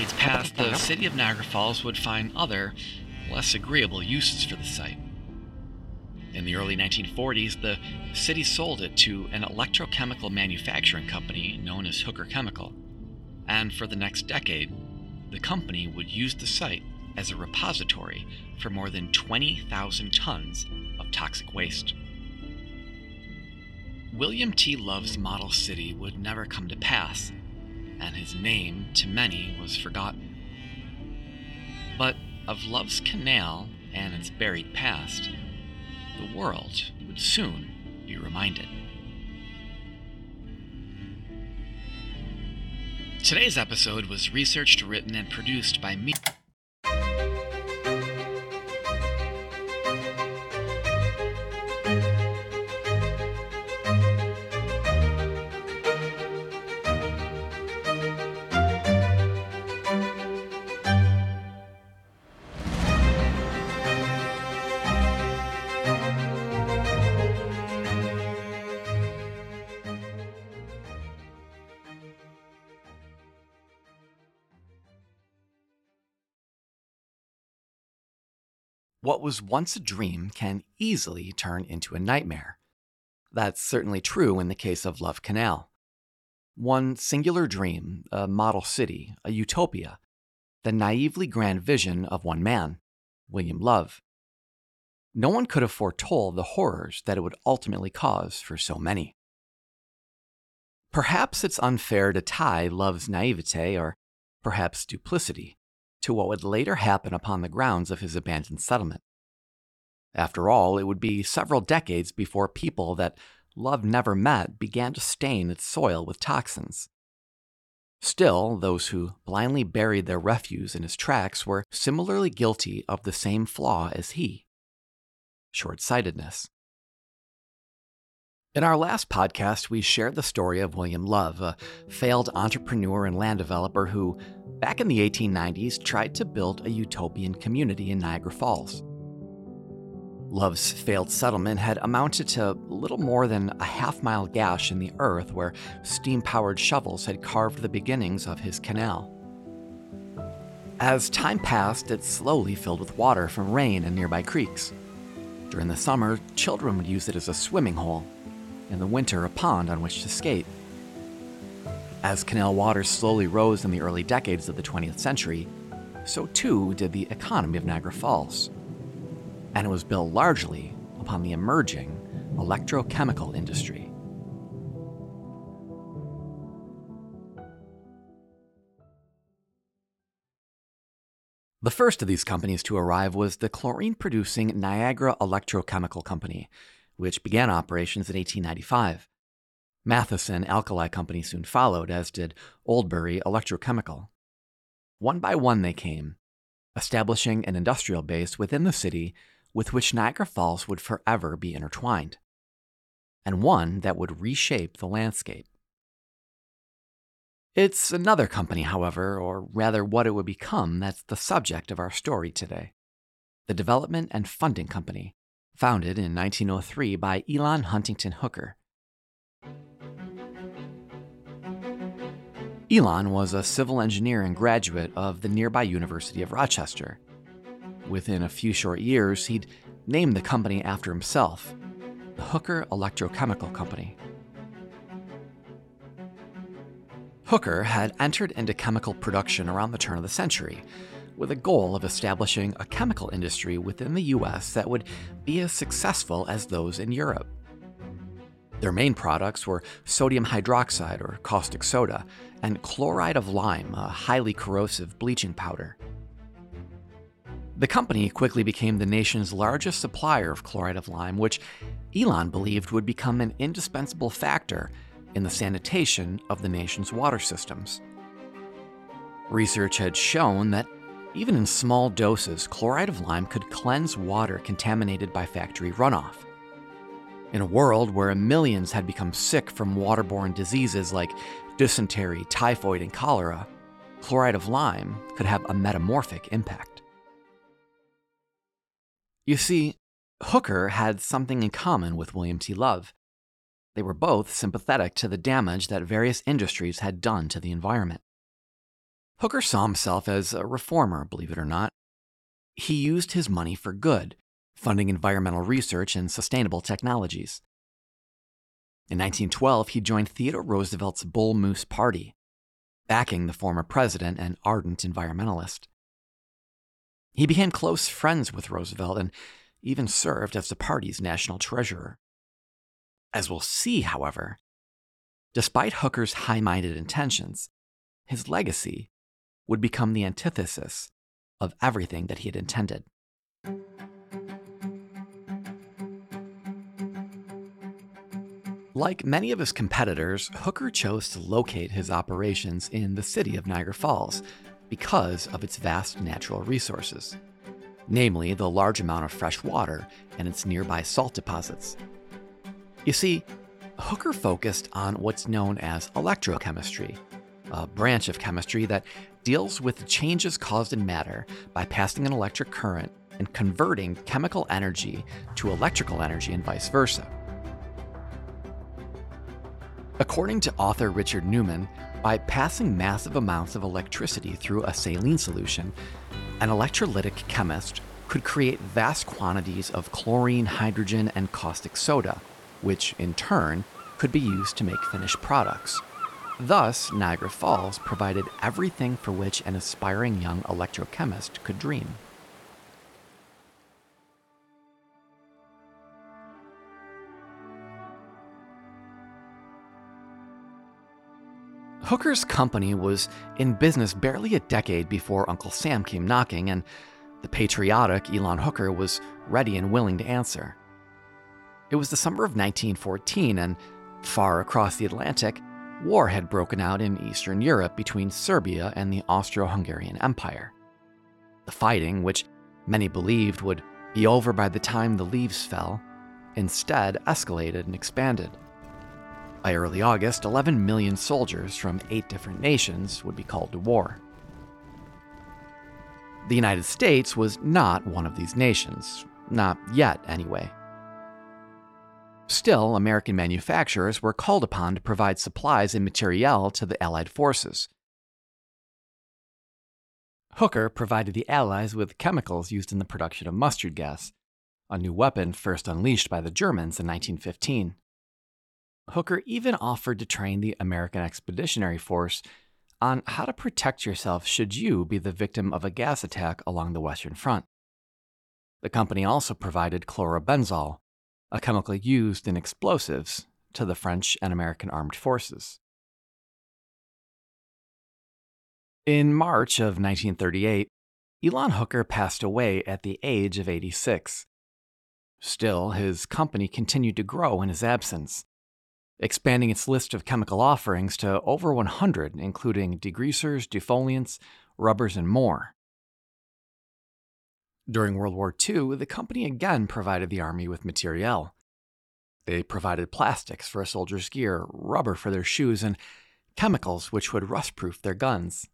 decades passed, the city of Niagara Falls would find other, less agreeable uses for the site. In the early 1940s, the city sold it to an electrochemical manufacturing company known as Hooker Chemical. And for the next decade, the company would use the site as a repository for more than 20,000 tons of toxic waste. William T. Love's model city would never come to pass, and his name, to many, was forgotten. But of Love's Canal and its buried past, the world would soon be reminded. Today's episode was researched, written, and produced by me. What was once a dream can easily turn into a nightmare. That's certainly true in the case of Love Canal. One singular dream, a model city, a utopia, the naively grand vision of one man, William Love. No one could have foretold the horrors that it would ultimately cause for so many. Perhaps it's unfair to tie Love's naivete, or perhaps duplicity, to what would later happen upon the grounds of his abandoned settlement. After all, it would be several decades before people that Love never met began to stain its soil with toxins. Still, those who blindly buried their refuse in his tracks were similarly guilty of the same flaw as he short sightedness. In our last podcast, we shared the story of William Love, a failed entrepreneur and land developer who, back in the 1890s, tried to build a utopian community in Niagara Falls. Love's failed settlement had amounted to little more than a half mile gash in the earth where steam powered shovels had carved the beginnings of his canal. As time passed, it slowly filled with water from rain and nearby creeks. During the summer, children would use it as a swimming hole, in the winter, a pond on which to skate. As canal waters slowly rose in the early decades of the 20th century, so too did the economy of Niagara Falls. And it was built largely upon the emerging electrochemical industry. The first of these companies to arrive was the chlorine producing Niagara Electrochemical Company, which began operations in 1895. Matheson Alkali Company soon followed, as did Oldbury Electrochemical. One by one they came, establishing an industrial base within the city with which Niagara Falls would forever be intertwined, and one that would reshape the landscape. It's another company, however, or rather what it would become, that's the subject of our story today the Development and Funding Company, founded in 1903 by Elon Huntington Hooker. Elon was a civil engineer and graduate of the nearby University of Rochester. Within a few short years, he'd named the company after himself, the Hooker Electrochemical Company. Hooker had entered into chemical production around the turn of the century, with a goal of establishing a chemical industry within the US that would be as successful as those in Europe. Their main products were sodium hydroxide or caustic soda and chloride of lime, a highly corrosive bleaching powder. The company quickly became the nation's largest supplier of chloride of lime, which Elon believed would become an indispensable factor in the sanitation of the nation's water systems. Research had shown that even in small doses, chloride of lime could cleanse water contaminated by factory runoff. In a world where millions had become sick from waterborne diseases like dysentery, typhoid, and cholera, chloride of lime could have a metamorphic impact. You see, Hooker had something in common with William T. Love. They were both sympathetic to the damage that various industries had done to the environment. Hooker saw himself as a reformer, believe it or not. He used his money for good, funding environmental research and sustainable technologies. In 1912, he joined Theodore Roosevelt's Bull Moose Party, backing the former president and ardent environmentalist. He became close friends with Roosevelt and even served as the party's national treasurer. As we'll see, however, despite Hooker's high minded intentions, his legacy would become the antithesis of everything that he had intended. Like many of his competitors, Hooker chose to locate his operations in the city of Niagara Falls because of its vast natural resources, namely the large amount of fresh water and its nearby salt deposits. You see, Hooker focused on what's known as electrochemistry, a branch of chemistry that deals with the changes caused in matter by passing an electric current and converting chemical energy to electrical energy and vice versa. According to author Richard Newman, by passing massive amounts of electricity through a saline solution, an electrolytic chemist could create vast quantities of chlorine, hydrogen, and caustic soda, which in turn could be used to make finished products. Thus, Niagara Falls provided everything for which an aspiring young electrochemist could dream. Hooker's company was in business barely a decade before Uncle Sam came knocking, and the patriotic Elon Hooker was ready and willing to answer. It was the summer of 1914, and far across the Atlantic, war had broken out in Eastern Europe between Serbia and the Austro Hungarian Empire. The fighting, which many believed would be over by the time the leaves fell, instead escalated and expanded. By early August, 11 million soldiers from eight different nations would be called to war. The United States was not one of these nations, not yet anyway. Still, American manufacturers were called upon to provide supplies and materiel to the Allied forces. Hooker provided the Allies with chemicals used in the production of mustard gas, a new weapon first unleashed by the Germans in 1915. Hooker even offered to train the American Expeditionary Force on how to protect yourself should you be the victim of a gas attack along the Western Front. The company also provided chlorobenzol, a chemical used in explosives, to the French and American armed forces. In March of 1938, Elon Hooker passed away at the age of 86. Still, his company continued to grow in his absence expanding its list of chemical offerings to over 100, including degreasers, defoliants, rubbers, and more. During World War II, the company again provided the Army with materiel. They provided plastics for a soldier's gear, rubber for their shoes, and chemicals which would rust proof their guns.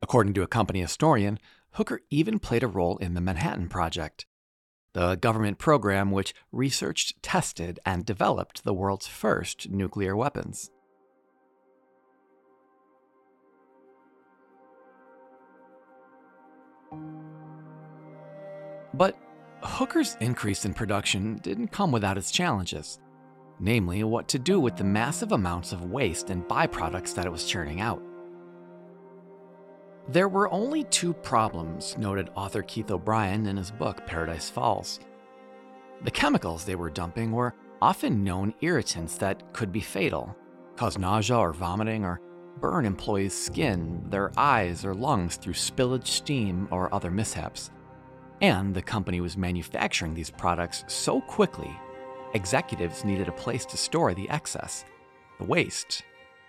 According to a company historian, Hooker even played a role in the Manhattan Project, the government program which researched, tested, and developed the world's first nuclear weapons. But Hooker's increase in production didn't come without its challenges, namely, what to do with the massive amounts of waste and byproducts that it was churning out. There were only two problems, noted author Keith O'Brien in his book Paradise Falls. The chemicals they were dumping were often known irritants that could be fatal, cause nausea or vomiting, or burn employees' skin, their eyes, or lungs through spillage, steam, or other mishaps. And the company was manufacturing these products so quickly, executives needed a place to store the excess, the waste,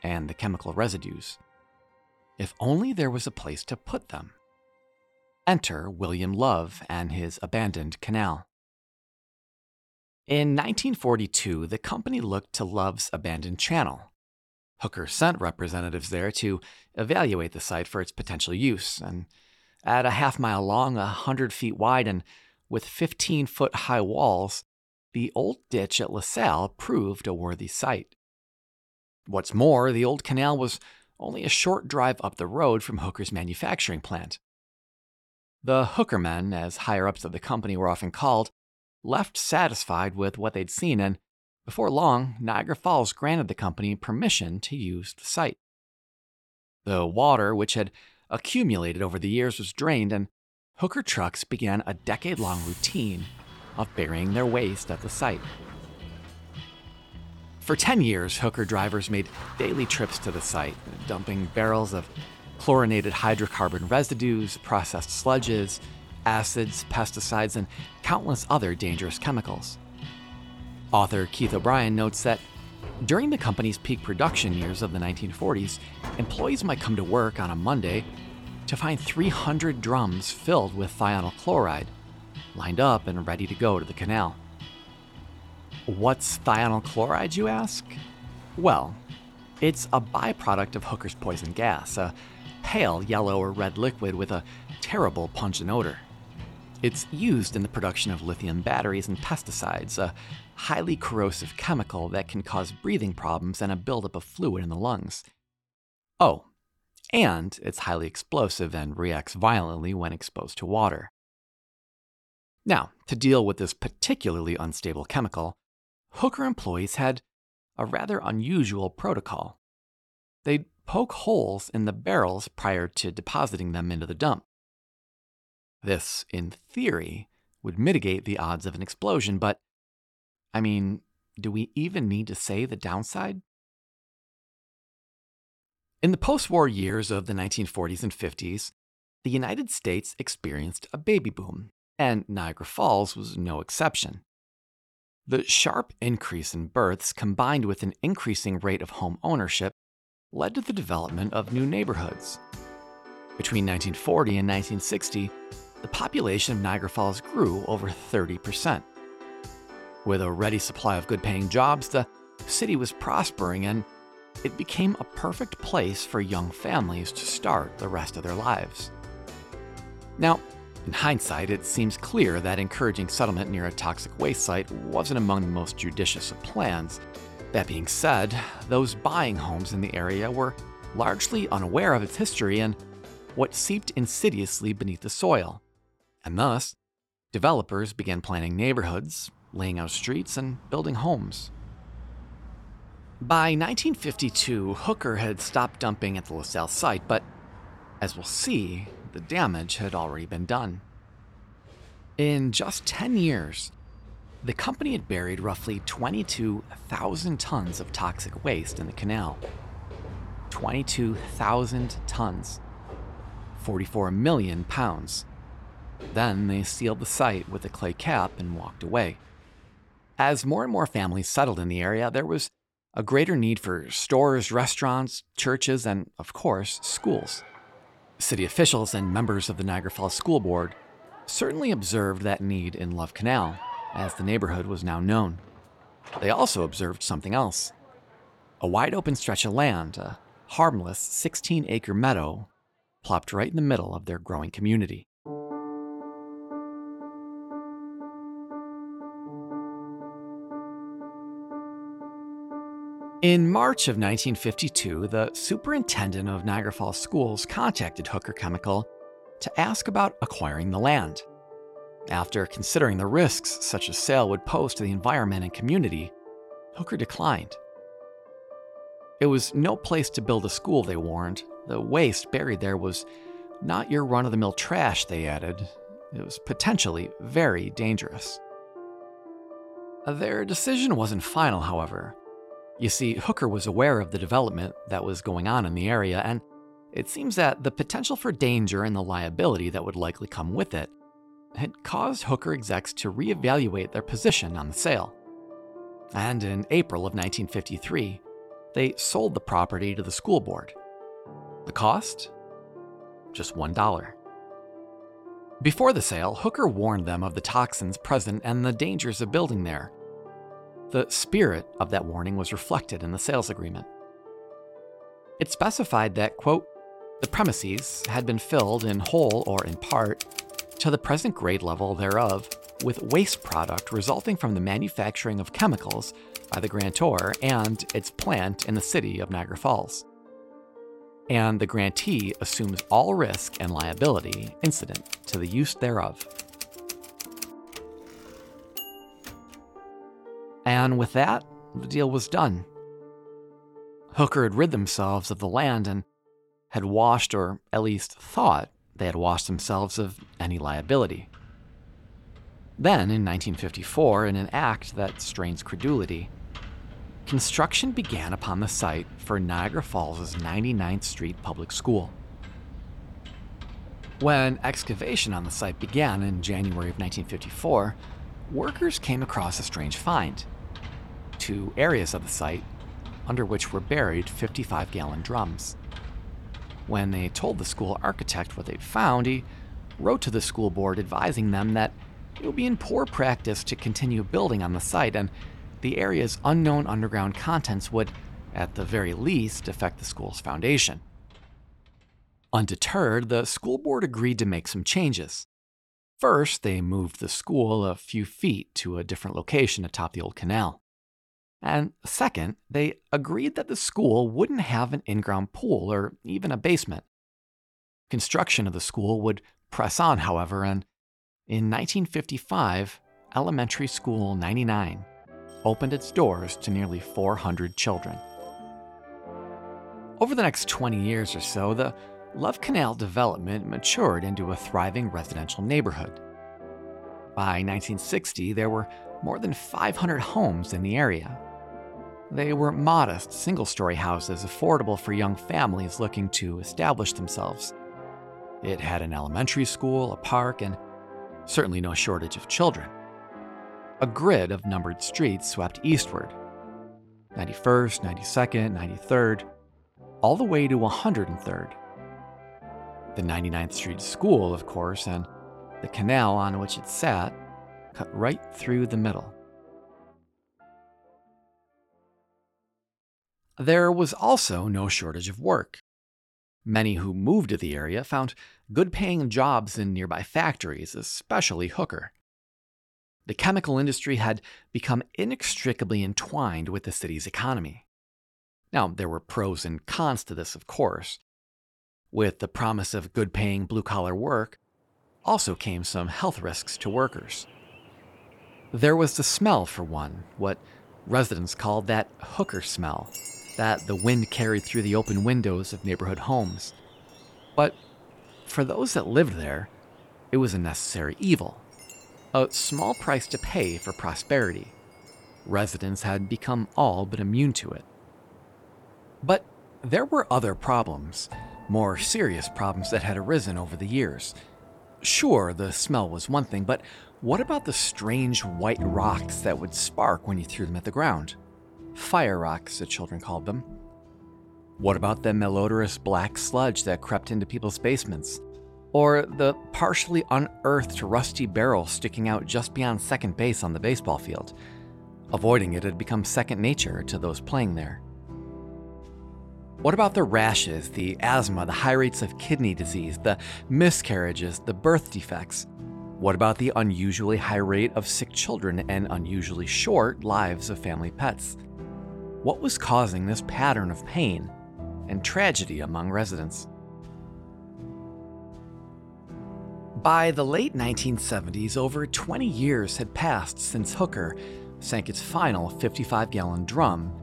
and the chemical residues. If only there was a place to put them. Enter William Love and his abandoned canal. In 1942, the company looked to Love's abandoned channel. Hooker sent representatives there to evaluate the site for its potential use, and at a half mile long, a hundred feet wide, and with 15 foot high walls, the old ditch at LaSalle proved a worthy site. What's more, the old canal was only a short drive up the road from Hooker's manufacturing plant. The Hooker men, as higher ups of the company were often called, left satisfied with what they'd seen, and before long, Niagara Falls granted the company permission to use the site. The water, which had accumulated over the years, was drained, and Hooker trucks began a decade long routine of burying their waste at the site. For 10 years, Hooker drivers made daily trips to the site, dumping barrels of chlorinated hydrocarbon residues, processed sludges, acids, pesticides, and countless other dangerous chemicals. Author Keith O'Brien notes that during the company's peak production years of the 1940s, employees might come to work on a Monday to find 300 drums filled with thionyl chloride, lined up and ready to go to the canal. What's thionyl chloride, you ask? Well, it's a byproduct of Hooker's poison gas, a pale yellow or red liquid with a terrible pungent odor. It's used in the production of lithium batteries and pesticides, a highly corrosive chemical that can cause breathing problems and a buildup of fluid in the lungs. Oh, and it's highly explosive and reacts violently when exposed to water. Now, to deal with this particularly unstable chemical, Hooker employees had a rather unusual protocol. They'd poke holes in the barrels prior to depositing them into the dump. This, in theory, would mitigate the odds of an explosion, but I mean, do we even need to say the downside? In the post war years of the 1940s and 50s, the United States experienced a baby boom, and Niagara Falls was no exception. The sharp increase in births combined with an increasing rate of home ownership led to the development of new neighborhoods. Between 1940 and 1960, the population of Niagara Falls grew over 30%. With a ready supply of good paying jobs, the city was prospering and it became a perfect place for young families to start the rest of their lives. Now, in hindsight, it seems clear that encouraging settlement near a toxic waste site wasn't among the most judicious of plans. That being said, those buying homes in the area were largely unaware of its history and what seeped insidiously beneath the soil. And thus, developers began planning neighborhoods, laying out streets, and building homes. By 1952, Hooker had stopped dumping at the LaSalle site, but as we'll see, the damage had already been done. In just 10 years, the company had buried roughly 22,000 tons of toxic waste in the canal. 22,000 tons. 44 million pounds. Then they sealed the site with a clay cap and walked away. As more and more families settled in the area, there was a greater need for stores, restaurants, churches, and, of course, schools. City officials and members of the Niagara Falls School Board certainly observed that need in Love Canal, as the neighborhood was now known. They also observed something else a wide open stretch of land, a harmless 16 acre meadow, plopped right in the middle of their growing community. In March of 1952, the superintendent of Niagara Falls Schools contacted Hooker Chemical to ask about acquiring the land. After considering the risks such a sale would pose to the environment and community, Hooker declined. It was no place to build a school, they warned. The waste buried there was not your run of the mill trash, they added. It was potentially very dangerous. Their decision wasn't final, however. You see, Hooker was aware of the development that was going on in the area, and it seems that the potential for danger and the liability that would likely come with it had caused Hooker execs to reevaluate their position on the sale. And in April of 1953, they sold the property to the school board. The cost? Just $1. Before the sale, Hooker warned them of the toxins present and the dangers of building there. The spirit of that warning was reflected in the sales agreement. It specified that, quote, the premises had been filled in whole or in part to the present grade level thereof with waste product resulting from the manufacturing of chemicals by the grantor and its plant in the city of Niagara Falls. and the grantee assumes all risk and liability incident to the use thereof. And with that, the deal was done. Hooker had rid themselves of the land and had washed, or at least thought they had washed themselves of any liability. Then, in 1954, in an act that strains credulity, construction began upon the site for Niagara Falls' 99th Street Public School. When excavation on the site began in January of 1954, workers came across a strange find two areas of the site under which were buried 55 gallon drums. When they told the school architect what they'd found, he wrote to the school board advising them that it would be in poor practice to continue building on the site and the area's unknown underground contents would, at the very least, affect the school's foundation. Undeterred, the school board agreed to make some changes. First, they moved the school a few feet to a different location atop the old canal. And second, they agreed that the school wouldn't have an in ground pool or even a basement. Construction of the school would press on, however, and in 1955, Elementary School 99 opened its doors to nearly 400 children. Over the next 20 years or so, the Love Canal development matured into a thriving residential neighborhood. By 1960, there were more than 500 homes in the area, they were modest, single story houses affordable for young families looking to establish themselves. It had an elementary school, a park, and certainly no shortage of children. A grid of numbered streets swept eastward 91st, 92nd, 93rd, all the way to 103rd. The 99th Street School, of course, and the canal on which it sat cut right through the middle. There was also no shortage of work. Many who moved to the area found good paying jobs in nearby factories, especially Hooker. The chemical industry had become inextricably entwined with the city's economy. Now, there were pros and cons to this, of course. With the promise of good paying blue collar work, also came some health risks to workers. There was the smell, for one, what residents called that hooker smell that the wind carried through the open windows of neighborhood homes. But for those that lived there, it was a necessary evil, a small price to pay for prosperity. Residents had become all but immune to it. But there were other problems, more serious problems that had arisen over the years. Sure, the smell was one thing, but what about the strange white rocks that would spark when you threw them at the ground? fire rocks, the children called them. What about the malodorous black sludge that crept into people's basements? Or the partially unearthed rusty barrel sticking out just beyond second base on the baseball field? Avoiding it had become second nature to those playing there. What about the rashes, the asthma, the high rates of kidney disease, the miscarriages, the birth defects? What about the unusually high rate of sick children and unusually short lives of family pets? what was causing this pattern of pain and tragedy among residents. By the late 1970s, over 20 years had passed since Hooker sank its final 55 gallon drum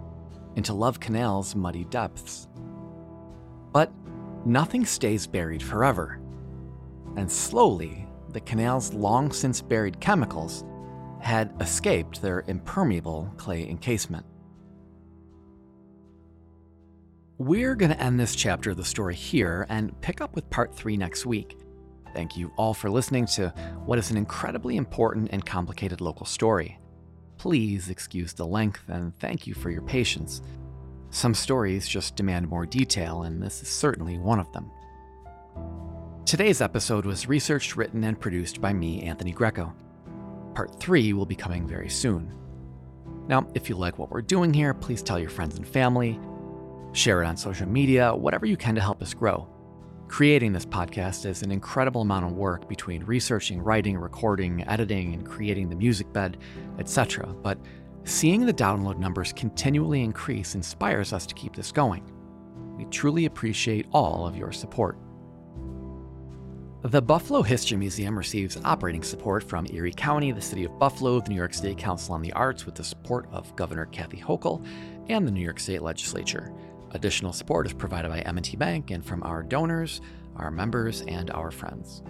into Love Canal's muddy depths. But nothing stays buried forever, and slowly, the canal's long since buried chemicals had escaped their impermeable clay encasement. We're going to end this chapter of the story here and pick up with part three next week. Thank you all for listening to what is an incredibly important and complicated local story. Please excuse the length and thank you for your patience. Some stories just demand more detail, and this is certainly one of them. Today's episode was researched, written, and produced by me, Anthony Greco. Part 3 will be coming very soon. Now, if you like what we're doing here, please tell your friends and family share it on social media, whatever you can to help us grow. Creating this podcast is an incredible amount of work between researching, writing, recording, editing, and creating the music bed, etc. But seeing the download numbers continually increase inspires us to keep this going. We truly appreciate all of your support. The Buffalo History Museum receives operating support from Erie County, the City of Buffalo, the New York State Council on the Arts, with the support of Governor Kathy Hochul and the New York State Legislature. Additional support is provided by M&T Bank and from our donors, our members, and our friends.